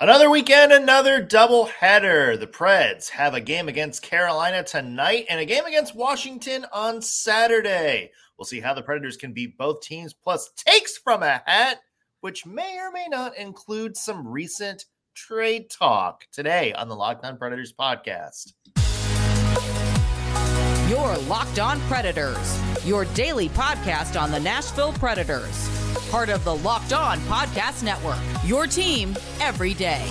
Another weekend, another double header. The Preds have a game against Carolina tonight and a game against Washington on Saturday. We'll see how the Predators can beat both teams, plus takes from a hat, which may or may not include some recent trade talk today on the Locked On Predators podcast. Your Locked On Predators, your daily podcast on the Nashville Predators part of the Locked On Podcast Network. Your team every day.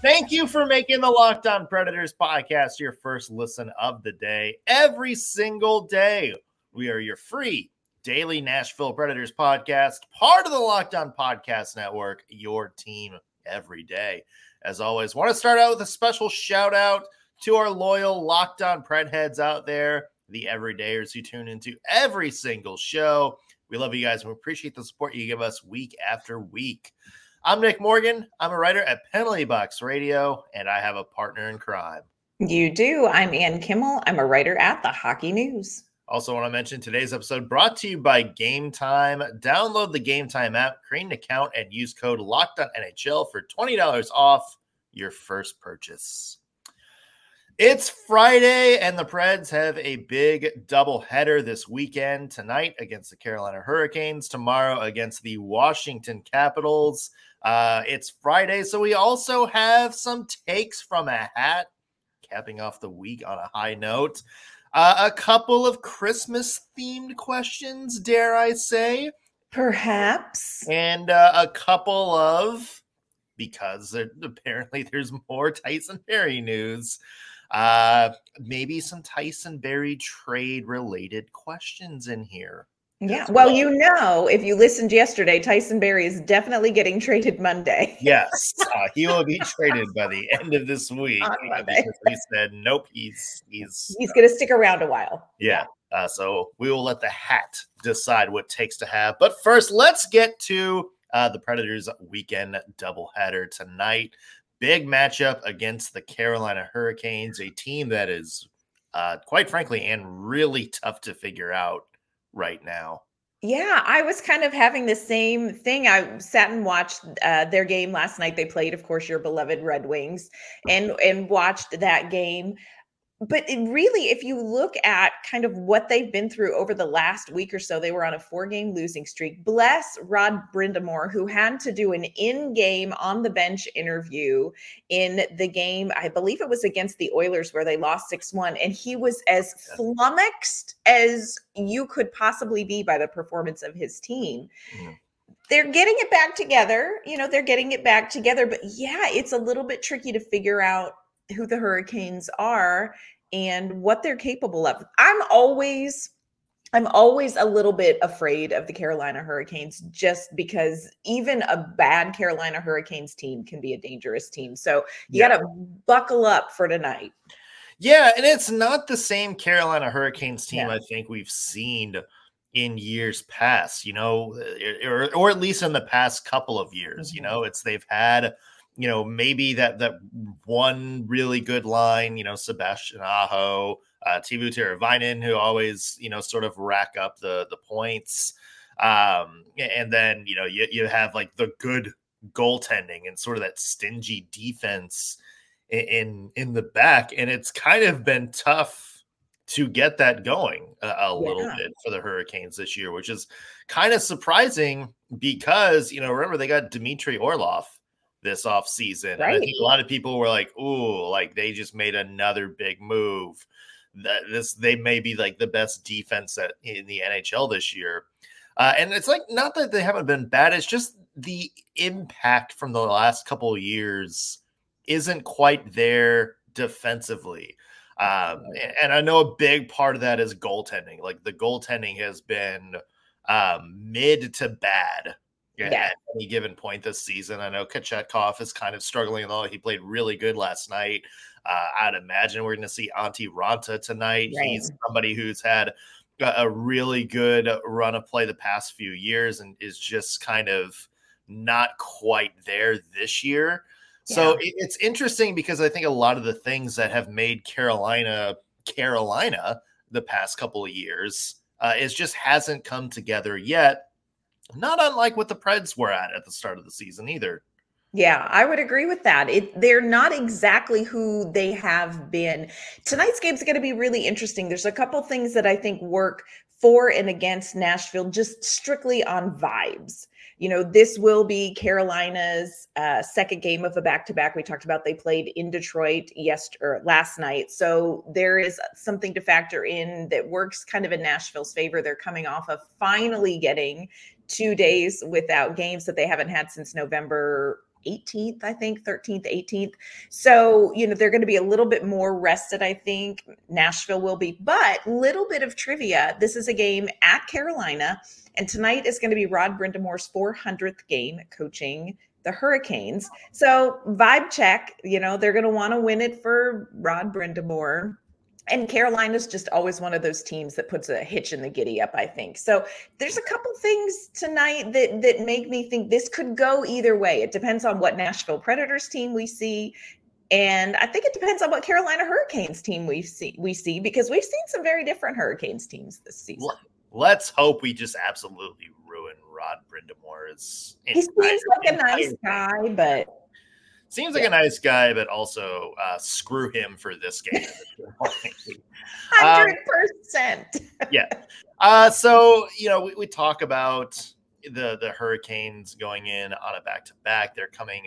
Thank you for making the Locked On Predators podcast your first listen of the day. Every single day, we are your free daily Nashville Predators podcast, part of the Locked On Podcast Network, your team every day. As always, want to start out with a special shout out to our loyal Locked On heads out there, the everydayers who tune into every single show. We love you guys and we appreciate the support you give us week after week. I'm Nick Morgan. I'm a writer at Penalty Box Radio, and I have a partner in crime. You do. I'm Ann Kimmel. I'm a writer at the Hockey News. Also, want to mention today's episode brought to you by Game Time. Download the Game Time app, create an account, and use code Locked On NHL for twenty dollars off your first purchase. It's Friday, and the Preds have a big double header this weekend. Tonight against the Carolina Hurricanes, tomorrow against the Washington Capitals. Uh, it's Friday, so we also have some takes from a hat, capping off the week on a high note. Uh, a couple of Christmas themed questions, dare I say? Perhaps. And uh, a couple of, because apparently there's more Tyson Barrie news. Uh, maybe some Tyson Barrie trade related questions in here. Yeah. Well, well, you know, if you listened yesterday, Tyson Barrie is definitely getting traded Monday. yes. Uh, he will be traded by the end of this week. he said, nope, he's he's he's uh, gonna stick around a while. Yeah. Uh, so we will let the hat decide what takes to have. But first, let's get to uh, the Predators weekend doubleheader tonight big matchup against the Carolina Hurricanes, a team that is, uh, quite frankly, and really tough to figure out right now. Yeah, I was kind of having the same thing. I sat and watched uh, their game last night. They played, of course, your beloved Red Wings, and and watched that game but really, if you look at kind of what they've been through over the last week or so, they were on a four game losing streak. Bless Rod Brind'Amour, who had to do an in game on the bench interview in the game. I believe it was against the Oilers where they lost 6 1. And he was as flummoxed as you could possibly be by the performance of his team. Mm they're getting it back together. You know, they're getting it back together. But yeah, it's a little bit tricky to figure out who the Hurricanes are and what they're capable of. I'm always I'm always a little bit afraid of the Carolina Hurricanes just because even a bad Carolina Hurricanes team can be a dangerous team. So you yeah. got to buckle up for tonight. Yeah, and it's not the same Carolina Hurricanes team yeah. I think we've seen in years past, you know, or, or at least in the past couple of years, mm-hmm. you know, it's they've had you know, maybe that that one really good line, you know, Sebastian Aho, uh, Teuvo Teravainen, who always, you know, sort of rack up the the points. Um, and then, you know, you, you have like the good goaltending and sort of that stingy defense in, in, in the back. And it's kind of been tough to get that going a, a yeah. little bit for the Hurricanes this year, which is kind of surprising because, you know, remember they got Dmitry Orlov this off season. Right. I think a lot of people were like, "Ooh, like they just made another big move." That this they may be like the best defense at, in the NHL this year. Uh, and it's like not that they haven't been bad; it's just the impact from the last couple years isn't quite there defensively. Um, and I know a big part of that is goaltending. Like the goaltending has been um, mid to bad yeah. at any given point this season. I know Kochetkov is kind of struggling, although he played really good last night. Uh, I'd imagine we're going to see Antti Raanta tonight. Right. He's somebody who's had a really good run of play the past few years and is just kind of not quite there this year. Yeah. So it's interesting because I think a lot of the things that have made Carolina Carolina the past couple of years Uh, it just hasn't come together yet. Not unlike what the Preds were at at the start of the season either. Yeah, I would agree with that. It they're not exactly who they have been. Tonight's game is going to be really interesting. There's a couple things that I think work for and against Nashville just strictly on vibes. You know, this will be Carolina's uh, second game of a back to back. We talked about they played in Detroit yesterday last night. So there is something to factor in that works kind of in Nashville's favor. They're coming off of finally getting two days without games that they haven't had since November 18th, I think, 13th, 18th. So, you know, they're going to be a little bit more rested, I think. Nashville will be. But little bit of trivia. This is a game at Carolina. And tonight is going to be Rod Brind'Amour's 400th game coaching the Hurricanes. So, vibe check, you know, they're going to want to win it for Rod Brind'Amour and Carolina's just always one of those teams that puts a hitch in the giddy up, I think. So there's a couple things tonight that that make me think this could go either way. It depends on what Nashville Predators team we see. And I think it depends on what Carolina Hurricanes team we see we see because we've seen some very different Hurricanes teams this season. Let's hope we just absolutely ruin Rod Brind'Amour's. He seems like a nice guy, but Seems like yeah. a nice guy, but also uh, screw him for this game. Hundred percent. Yeah. Uh, so you know, we, we, talk about the the Hurricanes going in on a back to back. They're coming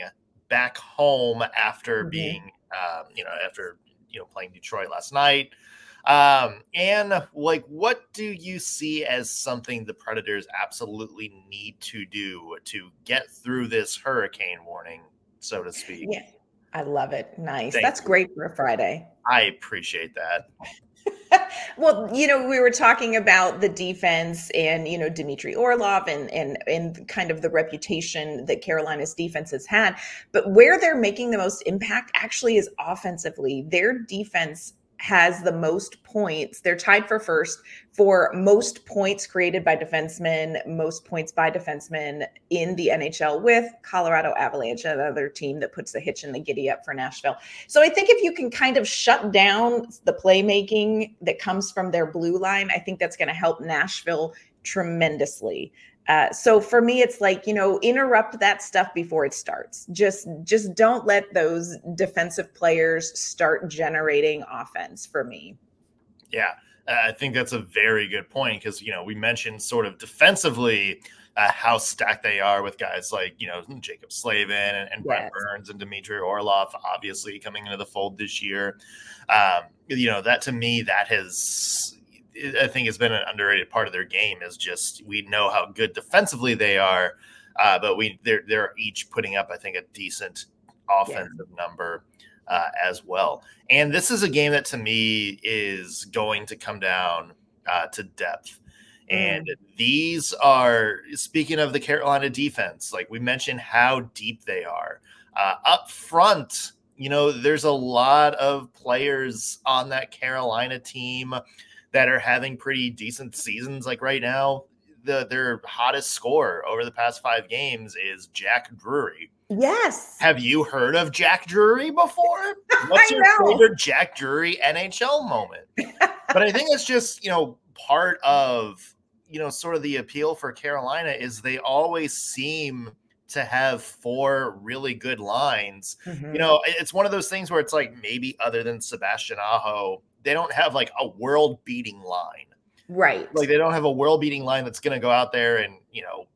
back home after mm-hmm. being, um, you know, after you know playing Detroit last night. Um, and like, what do you see as something the Predators absolutely need to do to get through this hurricane warning so to speak. Yeah, I love it. Nice. Thank That's you. great for a Friday. I appreciate that. well, you know, we were talking about the defense and you know Dmitry Orlov and and and kind of the reputation that Carolina's defense has had, but where they're making the most impact actually is offensively. Their defense has the most points. They're tied for first for most points created by defensemen, most points by defensemen in the NHL with Colorado Avalanche, another team that puts the hitch in the giddy up for Nashville. So I think if you can kind of shut down the playmaking that comes from their blue line, I think that's going to help Nashville tremendously. Uh, so for me, it's like you know, interrupt that stuff before it starts. Just just don't let those defensive players start generating offense. For me, yeah, I think that's a very good point because you know we mentioned sort of defensively. Uh, how stacked they are with guys like you know Jaccob Slavin and, and Brent Burns and Dmitry Orlov, obviously coming into the fold this year. Um, you know that to me that has I think it has been an underrated part of their game is just we know how good defensively they are, uh, but we they're they're each putting up I think a decent offensive yeah. number uh, as well. And this is a game that to me is going to come down uh, to depth. And mm. these are speaking of the Carolina defense, like we mentioned how deep they are uh, up front. You know, there's a lot of players on that Carolina team that are having pretty decent seasons. Like right now, the their hottest score over the past five games is Jack Drury. Yes. Have you heard of Jack Drury before? What's your know. favorite Jack Drury NHL moment? but I think it's just, you know, part of, you know, sort of the appeal for Carolina is they always seem to have four really good lines. Mm-hmm. You know, it's one of those things where it's like maybe other than Sebastian Aho, they don't have like a world beating line. Right. Like they don't have a world beating line that's going to go out there and, you know,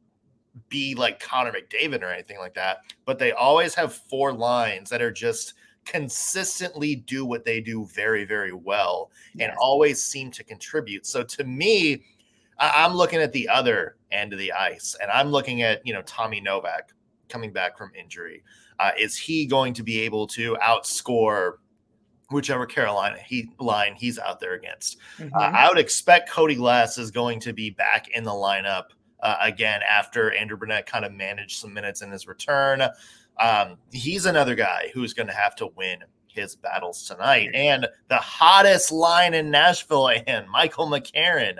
be like Connor McDavid or anything like that. But they always have four lines that are just consistently do what they do very, very well yes. and always seem to contribute. So to me, I'm looking at the other end of the ice and I'm looking at, you know, Tommy Novak coming back from injury. Uh, is he going to be able to outscore whichever Carolina he line he's out there against. Uh, mm-hmm. Uh, I would expect Cody Glass is going to be back in the lineup uh, again after Andrew Brunette kind of managed some minutes in his return. Um, he's another guy who's going to have to win his battles tonight. And the hottest line in Nashville, and Michael McCarron.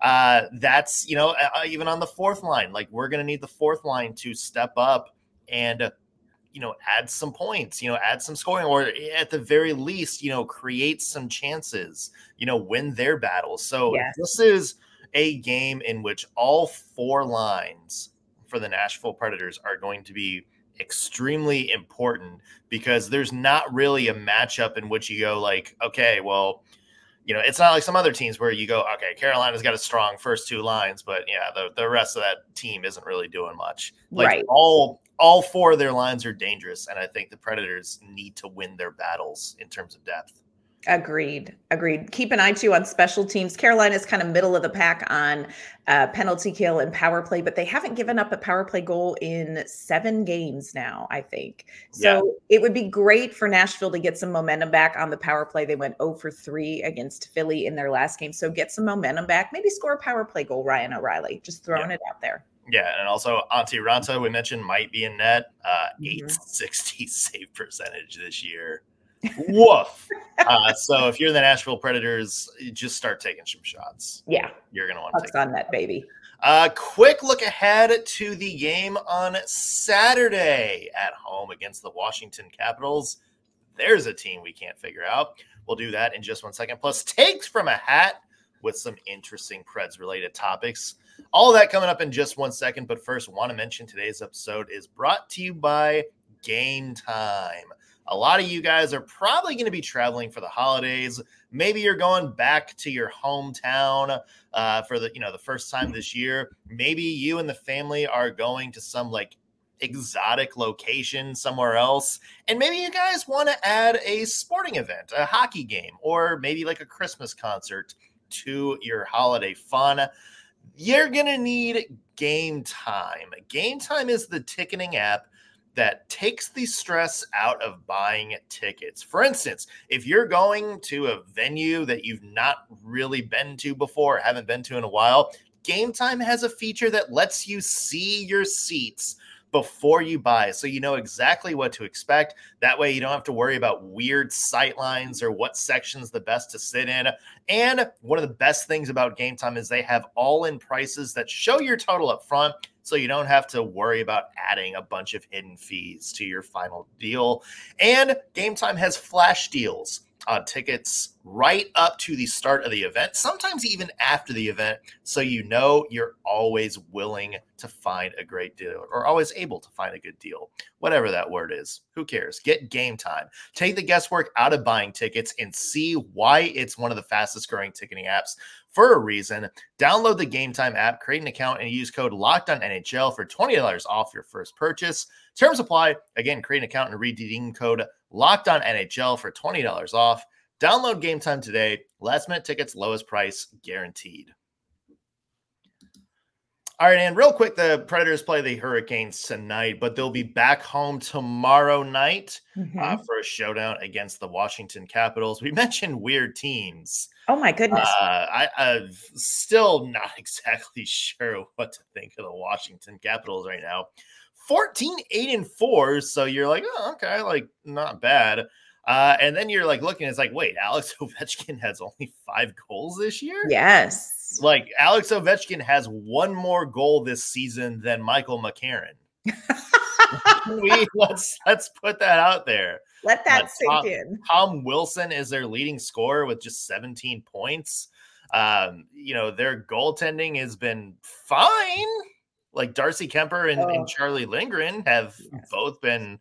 Uh, that's you know uh, even on the fourth line, like we're going to need the fourth line to step up and you know, add some points, you know, add some scoring, or eh, at the very least, you know, create some chances, you know, win their battles. So yes. this is a game in which all four lines for the Nashville Predators are going to be extremely important because there's not really a matchup in which you go like, okay, well, you know, it's not like some other teams where you go, okay, Carolina's got a strong first two lines, but yeah, the, the rest of that team isn't really doing much. Like Right. all all four of their lines are dangerous, and I think the Predators need to win their battles in terms of depth. Agreed. Agreed. Keep an eye too on special teams. Carolina's kind of middle of the pack on uh, penalty kill and power play, but they haven't given up a power play goal in seven games now, I think. So it would be great for Nashville to get some momentum back on the power play. They went 0 for 3 against Philly in their last game. So get some momentum back. Maybe score a power play goal, Ryan O'Reilly. Just throwing it out there. Yeah, and also Antti Raanta, we mentioned, might be in net. Uh, Mhm. 860 save percentage this year. Woof. uh, so if you're the Nashville Predators, just start taking some shots. Yeah. You're going to want to take on that, baby. A quick look ahead to the game on Saturday at home against the Washington Capitals. There's a team we can't figure out. We'll do that in just one second. Plus, takes from a hat with some interesting Preds related topics. All that coming up in just one second. But first, want to mention today's episode is brought to you by Game Time. A lot of you guys are probably going to be traveling for the holidays. Maybe you're going back to your hometown uh, for the you know the first time this year. Maybe you and the family are going to some like exotic location somewhere else, and maybe you guys want to add a sporting event, a hockey game, or maybe like a Christmas concert to your holiday fun. You're gonna need Game Time. Game Time is the ticketing app that takes the stress out of buying tickets. For instance, if you're going to a venue that you've not really been to before, haven't been to in a while, Game Time has a feature that lets you see your seats before you buy so you know exactly what to expect. That way you don't have to worry about weird sight lines or what section's the best to sit in. And one of the best things about game time is they have all in prices that show your total up front so you don't have to worry about adding a bunch of hidden fees to your final deal. And game time has flash deals on tickets right up to the start of the event, sometimes even after the event, so you know you're always willing to find a great deal or always able to find a good deal. Whatever that word is, who cares? Get game time. Take the guesswork out of buying tickets and see why it's one of the fastest growing ticketing apps for a reason. Download the Game Time app, create an account, and use code Locked on NHL for $20 off your first purchase. Terms apply. Again, create an account and redeem code Locked on NHL for $20 off. Download Game Time today. Last minute tickets, lowest price guaranteed. All right, and real quick, the Predators play the Hurricanes tonight, but they'll be back home tomorrow night Mhm. uh, for a showdown against the Washington Capitals. We mentioned weird teams. oh my goodness. Uh, I, I'm still not exactly sure what to think of the Washington Capitals right now. 14, 8, and 4. So you're like, oh, okay, like not bad. Uh, and then you're like looking, it's like, wait, Alex Ovechkin has only five goals this year? yes. Like Alex Ovechkin has one more goal this season than Michael McCarron. we let's let's put that out there. Let that Uh, sink Tom- in. Tom Wilson is their leading scorer with just 17 points. Um, you know, their goaltending has been fine. Like Darcy Kuemper and, Oh. and Charlie Lindgren have Yes. both been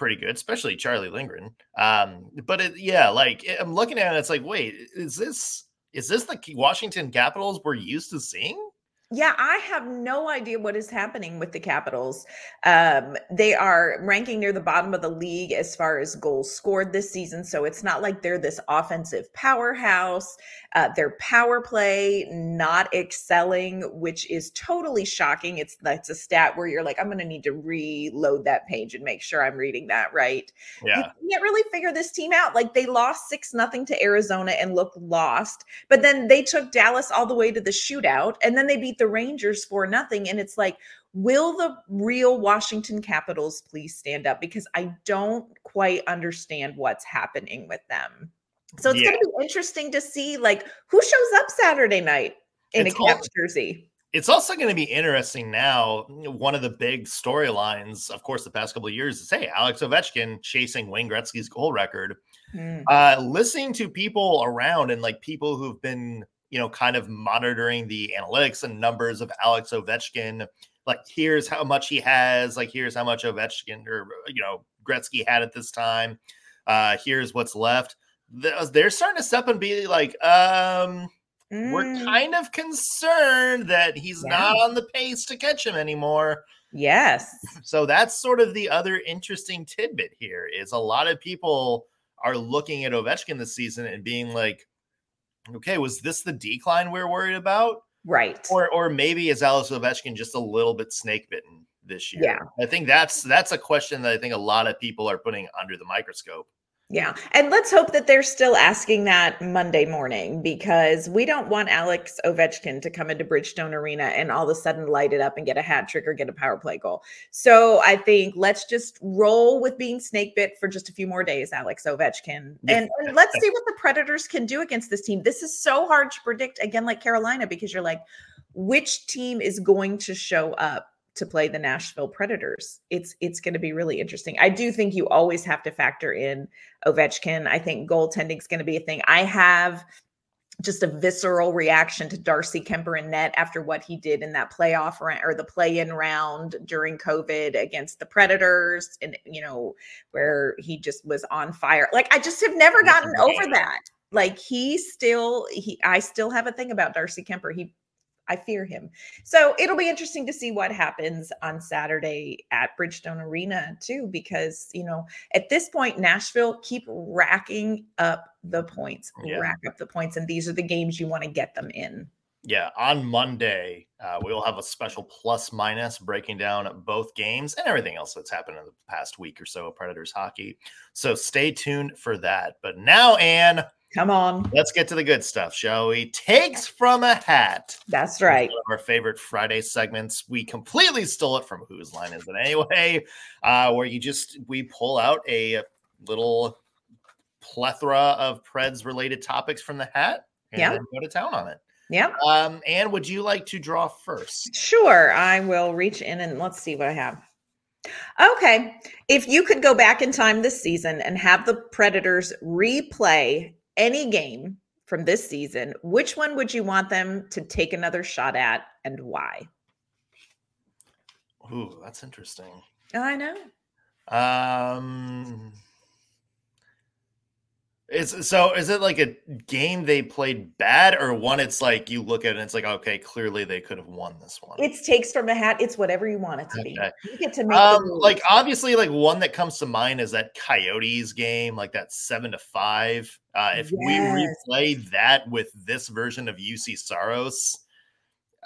pretty good, especially Charlie Lindgren. Um, but it, yeah, like I'm looking at it, it's like, wait, is this is this the Washington Capitals we're used to seeing? Yeah, I have no idea what is happening with the Capitals. Um, they are ranking near the bottom of the league as far as goals scored this season. So it's not like they're this offensive powerhouse. Uh, their power play not excelling, which is totally shocking. It's that's a stat where you're like, I'm going to need to reload that page and make sure I'm reading that right. Yeah. You can't really figure this team out. Like they lost six nothing to Arizona and looked lost, but then they took Dallas all the way to the shootout, and then they beat the Rangers for nothing. And it's like, will the real Washington Capitals please stand up? Because I don't quite understand what's happening with them. So it's Yeah. going to be interesting to see like who shows up Saturday night in It's a Caps jersey. It's also going to be interesting now. One of the big storylines, of course, the past couple of years is hey, Alex Ovechkin chasing Wayne Gretzky's goal record. Hmm. Uh, listening to people around and like people who've been you know, kind of monitoring the analytics and numbers of Alex Ovechkin. Like, here's how much he has. Like, here's how much Ovechkin or you know Gretzky had at this time. Uh, here's what's left. They're starting to step and be like, um, mm. we're kind of concerned that he's yeah. not on the pace to catch him anymore. Yes. So that's sort of the other interesting tidbit here is a lot of people are looking at Ovechkin this season and being like, okay, was this the decline we're worried about? Right. Or or maybe is Alex Ovechkin just a little bit snake bitten this year? Yeah. I think that's that's a question that I think a lot of people are putting under the microscope. Yeah. And let's hope that they're still asking that Monday morning because we don't want Alex Ovechkin to come into Bridgestone Arena and all of a sudden light it up and get a hat trick or get a power play goal. So I think let's just roll with being snake bit for just a few more days, Alex Ovechkin. And, and let's see what the Predators can do against this team. This is so hard to predict, again, like Carolina, because you're like, which team is going to show up? To play the Nashville Predators. It's it's going to be really interesting. I do think you always have to factor in Ovechkin. I think goaltending is going to be a thing. I have just a visceral reaction to Darcy Kuemper and net after what he did in that playoff round or the play-in round during COVID against the Predators, and you know where he just was on fire. Like I just have never gotten over that. Like he still he I still have a thing about Darcy Kuemper. He I fear him. So it'll be interesting to see what happens on Saturday at Bridgestone Arena too, because you know at this point Nashville keep racking up the points, yeah. rack up the points, and these are the games you want to get them in. Yeah, on Monday uh, we will have a special plus minus breaking down both games and everything else that's happened in the past week or so of Predators hockey. So stay tuned for that. But now, Anne Come on. Let's get to the good stuff, shall we? Takes from a hat. That's right. One of our favorite Friday segments. We completely stole it from Whose Line Is It Anyway? Uh, where you just, we pull out a little plethora of Preds related topics from the hat and yeah. go to town on it. Yeah. Um, and would you like to draw first? Sure. I will reach in and let's see what I have. Okay. If you could go back in time this season and have the Predators replay any game from this season, which one would you want them to take another shot at and why? Ooh, that's interesting. I know. Um is so is it like a game they played bad or one it's like you look at it and it's like okay clearly they could have won this one. It's takes from a hat. It's whatever you want it to okay. be. You get to make um, like obviously like one that comes to mind is that Coyotes game like that 7 to 5. Uh if yes. we replay that with this version of Juuse Saros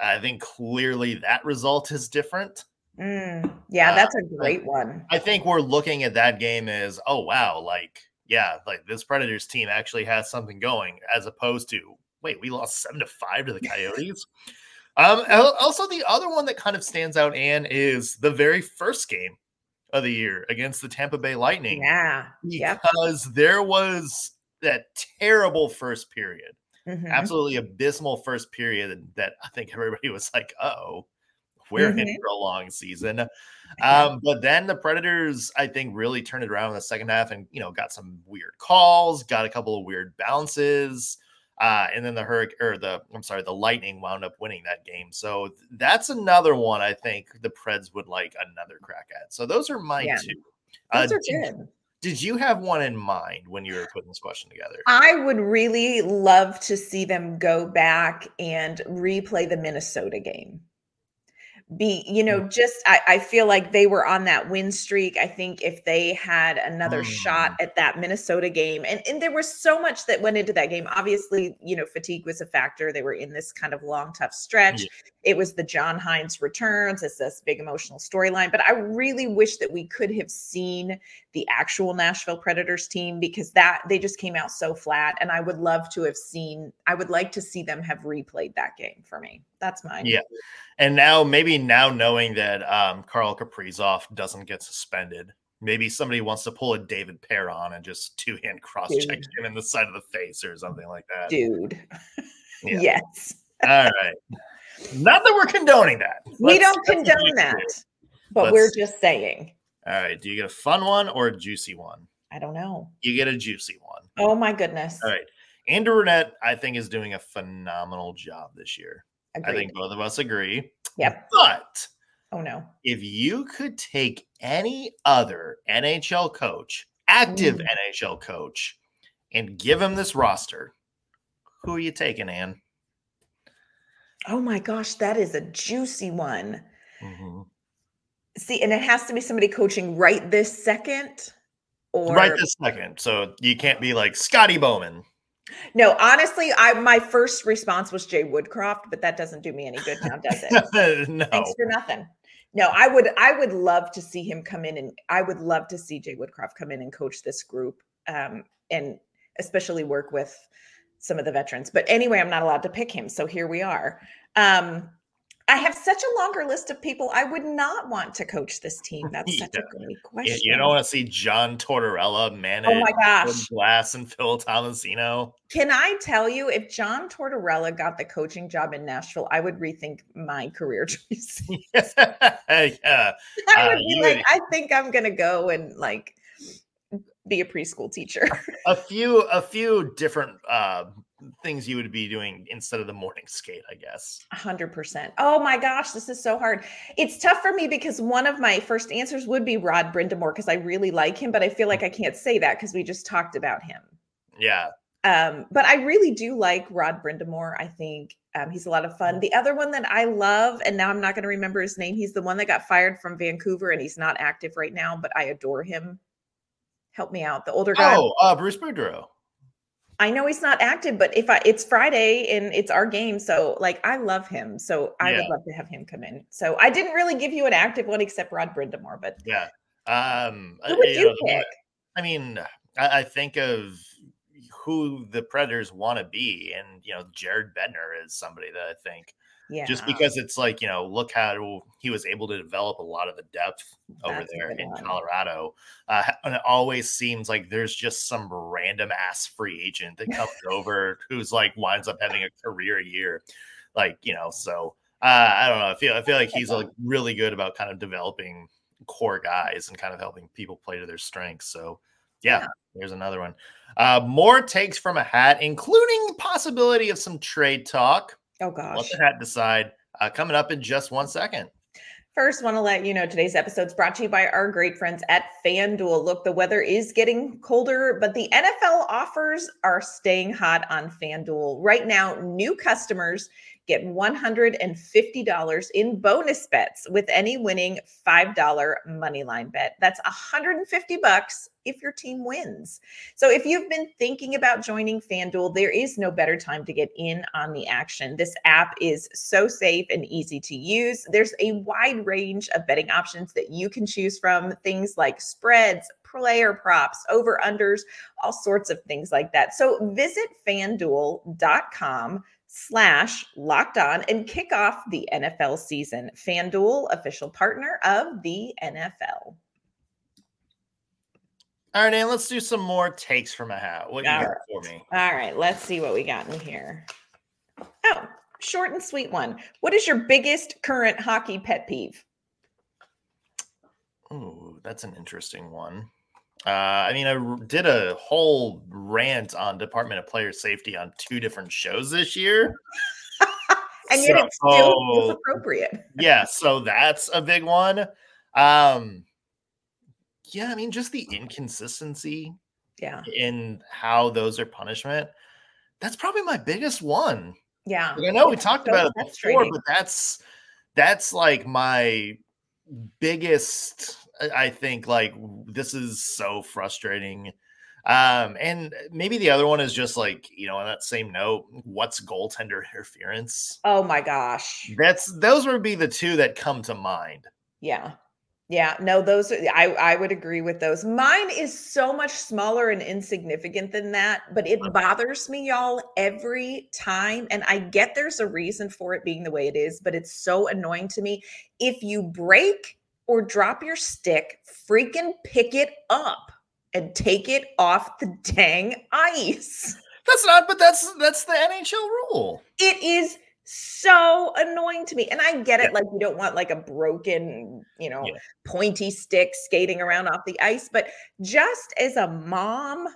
I think clearly that result is different. Mm, yeah, uh, that's a great one. I think we're looking at that game as oh wow like yeah, like this Predators team actually has something going, as opposed to wait, we lost seven to five to the Coyotes. um, also the other one that kind of stands out, Anne, is the very first game of the year against the Tampa Bay Lightning. Yeah, because yep. there was that terrible first period, mm-hmm. absolutely abysmal first period that I think everybody was like, "Oh, we're mm-hmm. in for a long season." Um, but then the Predators, I think, really turned it around in the second half and, you know, got some weird calls, got a couple of weird bounces. Uh, and then the Hurricane or the I'm sorry, the Lightning wound up winning that game. So that's another one I think the Preds would like another crack at. So those are my yeah. two. Those uh, are did, good. Did you have one in mind when you were putting this question together? I would really love to see them go back and replay the Minnesota game be you know just I, I, feel like they were on that win streak i think if they had another mm. shot at that minnesota game. And, and there was so much that went into that game. Obviously you know fatigue was a factor. They were in this kind of long tough stretch. Yeah. it was the John Hynes returns. It's this big emotional storyline. But i really wish that we could have seen the actual nashville predators team because that they just came out so flat and i would love to have seen i would like to see them have replayed that game for me that's mine yeah and now, maybe now knowing that um, Kirill Kaprizov doesn't get suspended, maybe somebody wants to pull a David Perron and just two hand cross check him in the side of the face or something like that. Dude. Yeah. yes. All right. Not that we're condoning that. Let's, we don't condone that, but Let's, we're just saying. All right. Do you get a fun one or a juicy one? I don't know. You get a juicy one. Oh my goodness. All right. Andrew Brunette, I think, is doing a phenomenal job this year. Agreed. I think both of us agree. Yep. But Oh no. if you could take any other NHL coach, active Mm. NHL coach, and give him this roster, who are you taking, Ann? Oh my gosh, that is a juicy one. Mhm. See, and it has to be somebody coaching right this second. Or Right this second. So you can't be like Scotty Bowman. no, honestly, I my first response was Jay Woodcroft, but that doesn't do me any good now, does it? no. Thanks for nothing. No, I would I would love to see him come in and I would love to see Jay Woodcroft come in and coach this group um, and especially work with some of the veterans. But anyway, I'm not allowed to pick him, so here we are. Um, I have such a longer list of people I would not want to coach this team. That's such Yeah. a great question. you don't want to see John Tortorella manage oh my gosh. Glass and Phil Tomasino. Can I tell you if John Tortorella got the coaching job in Nashville, I would rethink my career choice. yeah. I Uh, would be like, would- I think I'm gonna go and like be a preschool teacher. a few a few different uh things you would be doing instead of the morning skate, I guess. Hundred percent. Oh my gosh, this is so hard. It's tough for me because one of my first answers would be Rod Brind'Amour because I really like him, but I feel like I can't say that because we just talked about him. Yeah. Um, but I really do like Rod Brind'Amour. I think um, he's a lot of fun. The other one that I love, and now I'm not going to remember his name. He's the one that got fired from Vancouver, and he's not active right now, but I adore him. Help me out. The older guy. Oh, uh, Bruce Boudreau. I know he's not active, but if I, it's Friday and it's our game, so like I love him, so I would love to have him come in. So I didn't really give you an active one except Rod Brind'Amour, but Yeah. Um who uh, would you know, pick? I mean, I, I think of who the Predators want to be, and you know, Jared Bednar is somebody that I think Yeah, just because it's like you know, look how he was able to develop a lot of the depth over That's there in one. Colorado, uh, and it always seems like there's just some random ass free agent that comes over who's like winds up having a career year, like you know. So uh, I don't know. I feel I feel like he's like really good about kind of developing core guys and kind of helping people play to their strengths. So yeah, Yeah. there's another one. Uh, more takes from a hat, including possibility of some trade talk. Oh Let gosh. the hat decide. Uh, coming up in just one second. First, want to let you know today's episode is brought to you by our great friends at FanDuel. Look, the weather is getting colder, but the NFL offers are staying hot on FanDuel. Right now, new customers get $150 in bonus bets with any winning $5 money line bet. That's 150 bucks if your team wins. So if you've been thinking about joining FanDuel, there is no better time to get in on the action. This app is so safe and easy to use. There's a wide range of betting options that you can choose from, things like spreads, player props, over unders, all sorts of things like that. So visit fanduel.com slash locked on and kick off the NFL season. FanDuel, official partner of the NFL. All right, and let's do some more takes from a hat. What you All got right. for me? All right, let's see what we got in here. Oh, short and sweet one. What is your biggest current hockey pet peeve? Ooh, that's an interesting one. Uh, I mean, I did a whole rant on Department of Player Safety on two different shows this year. And yet So- it still feels appropriate. yeah, so that's a big one. Um, yeah, I mean, just the inconsistency Yeah. in how those are punishment. That's probably my biggest one. Yeah. Like, I know we talked so about it before, but that's that's like my biggest. I- think like this is so frustrating. Um, and maybe the other one is just like you know on that same note, what's goaltender interference? Oh my gosh. That's those would be the two that come to mind. Yeah. Yeah, no, those are, I I would agree with those. Mine is so much smaller and insignificant than that, but it bothers me y'all every time and I get there's a reason for it being the way it is, but it's so annoying to me. If you break or drop your stick, freaking pick it up and take it off the dang ice. That's not, but that's that's the NHL rule. It is so annoying to me. And I get it, like you don't want like a broken, you know, Yeah. pointy stick skating around off the ice. But just as a mom,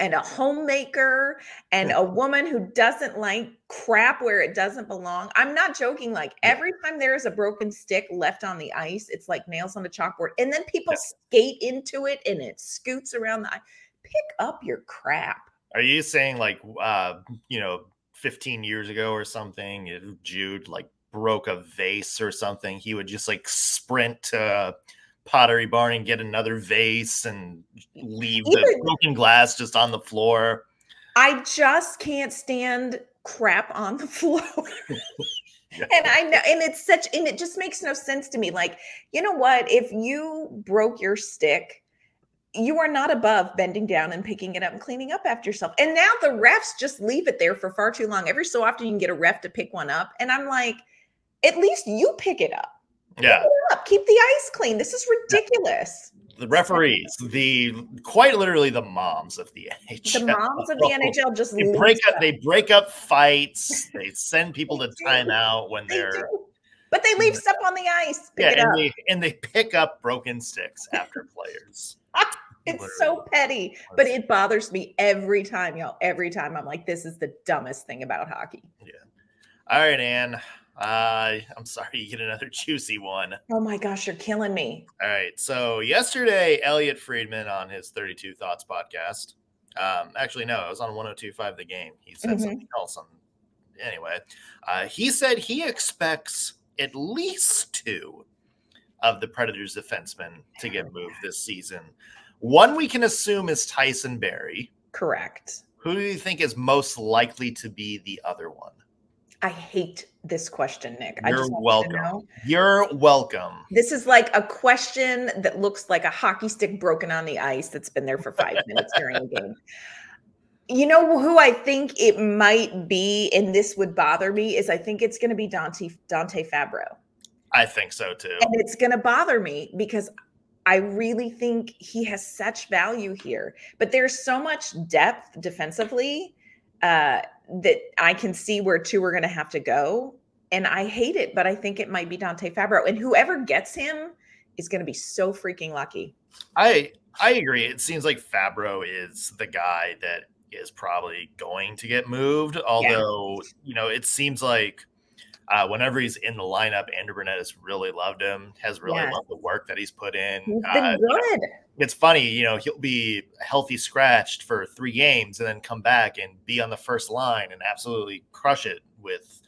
and a homemaker and a woman who doesn't like crap where it doesn't belong. I'm not joking. Like every time there is a broken stick left on the ice, it's like nails on a chalkboard. And then people yeah. skate into it and it scoots around the ice. Pick up your crap. Are you saying like uh, you know, 15 years ago or something, Jude like broke a vase or something, he would just like sprint to Pottery Barn and get another vase and leave Even, the broken glass just on the floor. I just can't stand crap on the floor. And I know, and it's such, and it just makes no sense to me. Like, you know what? If you broke your stick, you are not above bending down and picking it up and cleaning up after yourself. And now the refs just leave it there for far too long. Every so often, you can get a ref to pick one up. And I'm like, at least you pick it up. Yeah. Keep the ice clean. This is ridiculous. The referees, the quite literally the moms of the NHL. The moms of the NHL just they break up. They break up fights. They send people to timeout when they are. But they leave stuff on the ice. Pick yeah, and they and they pick up broken sticks after players. it's literally. so petty, but it bothers me every time, y'all. Every time I'm like, this is the dumbest thing about hockey. Yeah. All right, Anne. Uh, I'm sorry, you get another juicy one. Oh my gosh, you're killing me. All right. So yesterday, Elliotte Friedman on his 32 Thoughts podcast. Um, actually, no, it was on 102.5 the game. He said mm-hmm. something else on anyway. Uh, he said he expects at least two of the Predators defensemen to get moved this season. One we can assume is Tyson Barrie. Correct. Who do you think is most likely to be the other one? I hate this question, Nick. You're welcome. You're welcome. This is like a question that looks like a hockey stick broken on the ice that's been there for five minutes during the game. You know who I think it might be, and this would bother me, is I think it's going to be Dante Dante Fabbro. I think so too. And it's going to bother me because I really think he has such value here. But there's so much depth defensively. Uh, that I can see where two are going to have to go. And I hate it, but I think it might be Dante Fabbro. And whoever gets him is going to be so freaking lucky. I I agree. It seems like Fabbro is the guy that is probably going to get moved. Although, yeah. you know, it seems like uh, whenever he's in the lineup, Andrew Brunette has really loved him, has really yes. loved the work that he's put in. He's been uh, good it's funny, you know, he'll be healthy scratched for three games and then come back and be on the first line and absolutely crush it with,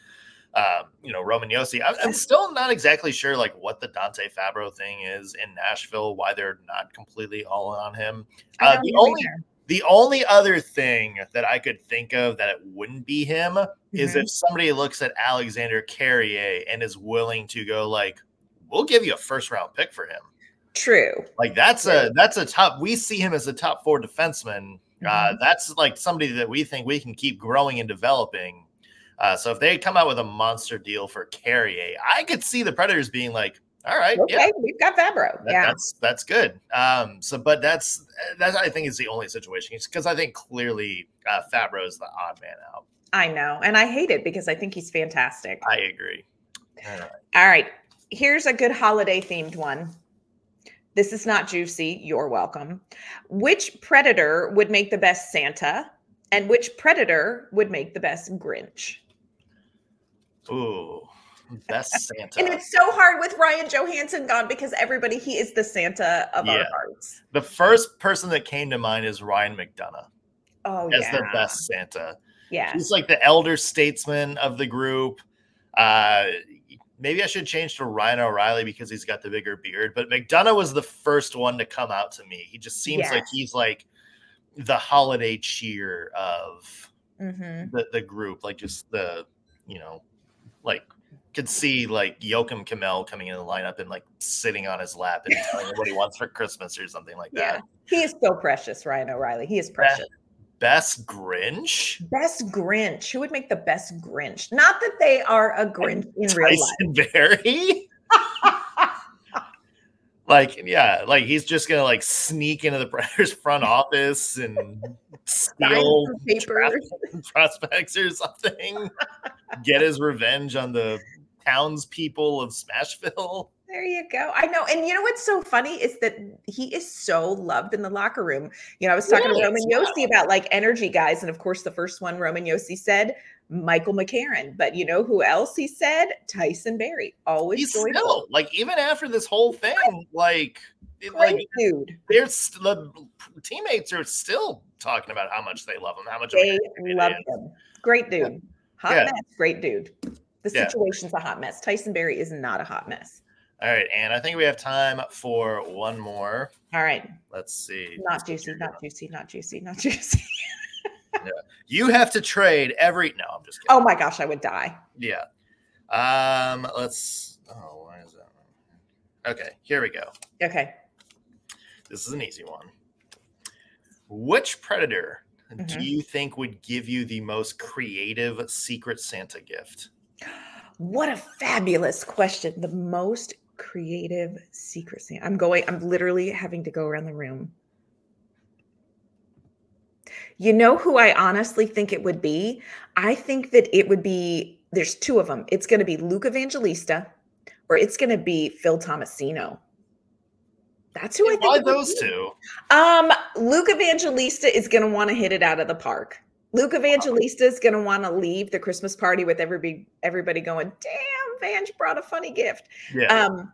um, you know, Roman Josi. I'm, I'm, still not exactly sure like what the Dante Fabbro thing is in Nashville, why they're not completely all on him. Uh, the only the only other thing that I could think of that it wouldn't be him mm-hmm. is if somebody looks at Alexander Carrier and is willing to go like, we'll give you a first round pick for him. True. Like that's True. a that's a top. We see him as a top four defenseman. Uh, mm-hmm. Uh, that's like somebody that we think we can keep growing and developing. Uh, so if they come out with a monster deal for Carrier, I could see the Predators being like, "All right, okay, yeah, we've got Fabbro. That, yeah, that's that's good." Um, so, but that's that's I think is the only situation because I think clearly uh, Fabbro is the odd man out. I know, and I hate it because I think he's fantastic. I agree. All right. All right. Here's a good holiday themed one. This is not juicy. You're welcome. Which predator would make the best Santa? And which predator would make the best Grinch? Ooh, best Santa. and it's so hard with Ryan Johansen gone because everybody, he is the Santa of yeah. our hearts. The first person that came to mind is Ryan McDonagh. Oh, as yeah. the best Santa. Yeah. He's like the elder statesman of the group. Uh, maybe I should change to Ryan O'Reilly because he's got the bigger beard. But McDonough was the first one to come out to me. He just seems like he's like the holiday cheer of mm-hmm. the, the group, like just the, you know, like could see like Joakim Kemell coming in the lineup and like sitting on his lap and telling him what he wants for Christmas or something like that. He is so precious, Ryan O'Reilly. He is precious. Best Grinch? Best Grinch. Who would make the best Grinch? Not that they are a Grinch in real life. Tyson Barrie? like, yeah, like he's just gonna like sneak into the Predators front office and steal papers, prospects or something. Get his revenge on the townspeople of Smashville. There you go. I know. And you know what's so funny is that he is so loved in the locker room. You know, I was talking to Roman Josi about like energy guys. And of course, the first one Roman Josi said, Michael McCarron. But you know who else he said? Tyson Barrie. Always He's joyful. still like even after this whole thing, like it- Great like dude. there's the teammates are still talking about how much they love him, how much They great dude he love him. Great dude. Hot Yeah. mess. Great dude. The Yeah. situation's a hot mess. Tyson Barrie is not a hot mess. All right, and I think we have time for one more. All right. Let's see. Not juicy, not juicy, not juicy, not juicy. You have to trade every. No, I'm just kidding. Oh my gosh, I would die. Yeah. Um. Let's. Oh, why is that? Okay, here we go. Okay. This is an easy one. Which predator do Mhm. you think would give you the most creative Secret Santa gift? What a fabulous question. The most creative Santa. I'm going, I'm literally having to go around the room. You know who I honestly think it would be? I think that it would be, there's two of them. It's going to be Luke Evangelista or it's going to be Phil Tomasino. That's who I think. Why those be. two? Um, Luke Evangelista is going to want to hit it out of the park. Luke Evangelista is going to want to leave the Christmas party with everybody everybody going, "Damn, Vange brought a funny gift." Yeah. Um,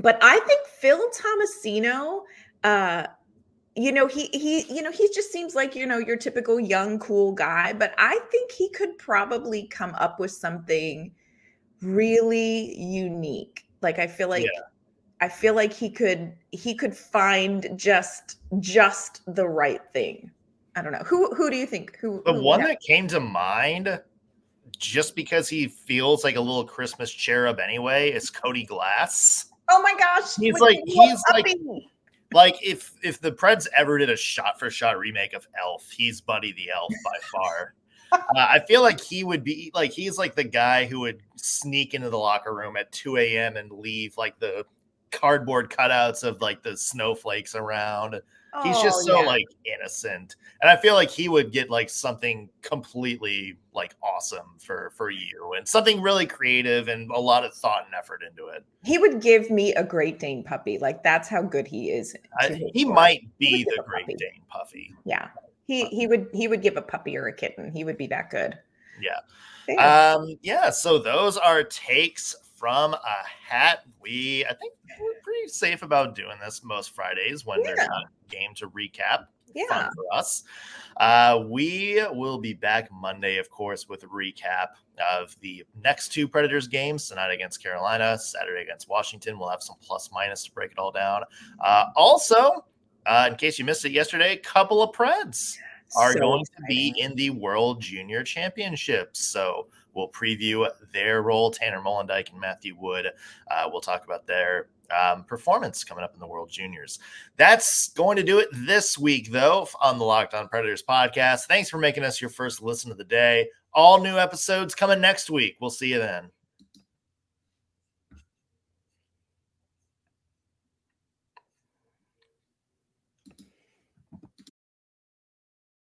but I think Phil Tomasino, uh, you know, he he, you know, he just seems like you know your typical young cool guy. But I think he could probably come up with something really unique. Like I feel like Yeah. I feel like he could he could find just just the right thing. I don't know. Who who do you think? Who the who one that came to mind, just because he feels like a little Christmas cherub anyway, is Cody Glass. Oh my gosh. He's with like- he's like- Like if if the Preds ever did a shot for shot remake of Elf, he's Buddy the Elf by far. uh, I feel like he would be like he's like the guy who would sneak into the locker room at 2 a.m. and leave like the cardboard cutouts of like the snowflakes around. He's just Oh, so yeah. like innocent, and I feel like he would get like something completely like awesome for for you, and something really creative and a lot of thought and effort into it. he would give me a Great Dane puppy. Like that's how good he is. I, he work. might be give the Great puppy. Dane puppy. Yeah. He he would he would give a puppy or a kitten. He would be that good. Yeah. Um, yeah, so those are takes from a hat. We I think we're pretty safe about doing this most Fridays when there's not a game to recap. yeah. Fun for us. Uh, we will be back Monday, of course, with a recap of the next two Predators games tonight against Carolina, Saturday against Washington. We'll have some plus minus to break it all down. Uh, also, uh, in case you missed it yesterday, a couple of Preds are So going to be in the World Junior Championships. So we'll preview their role. Tanner Molendijk and Matthew Wood. Uh, we'll talk about their um, performance coming up in the World Juniors. That's going to do it this week, though, on the Locked On Predators podcast. Thanks for making us your first listen of the day. All new episodes coming next week. We'll see you then.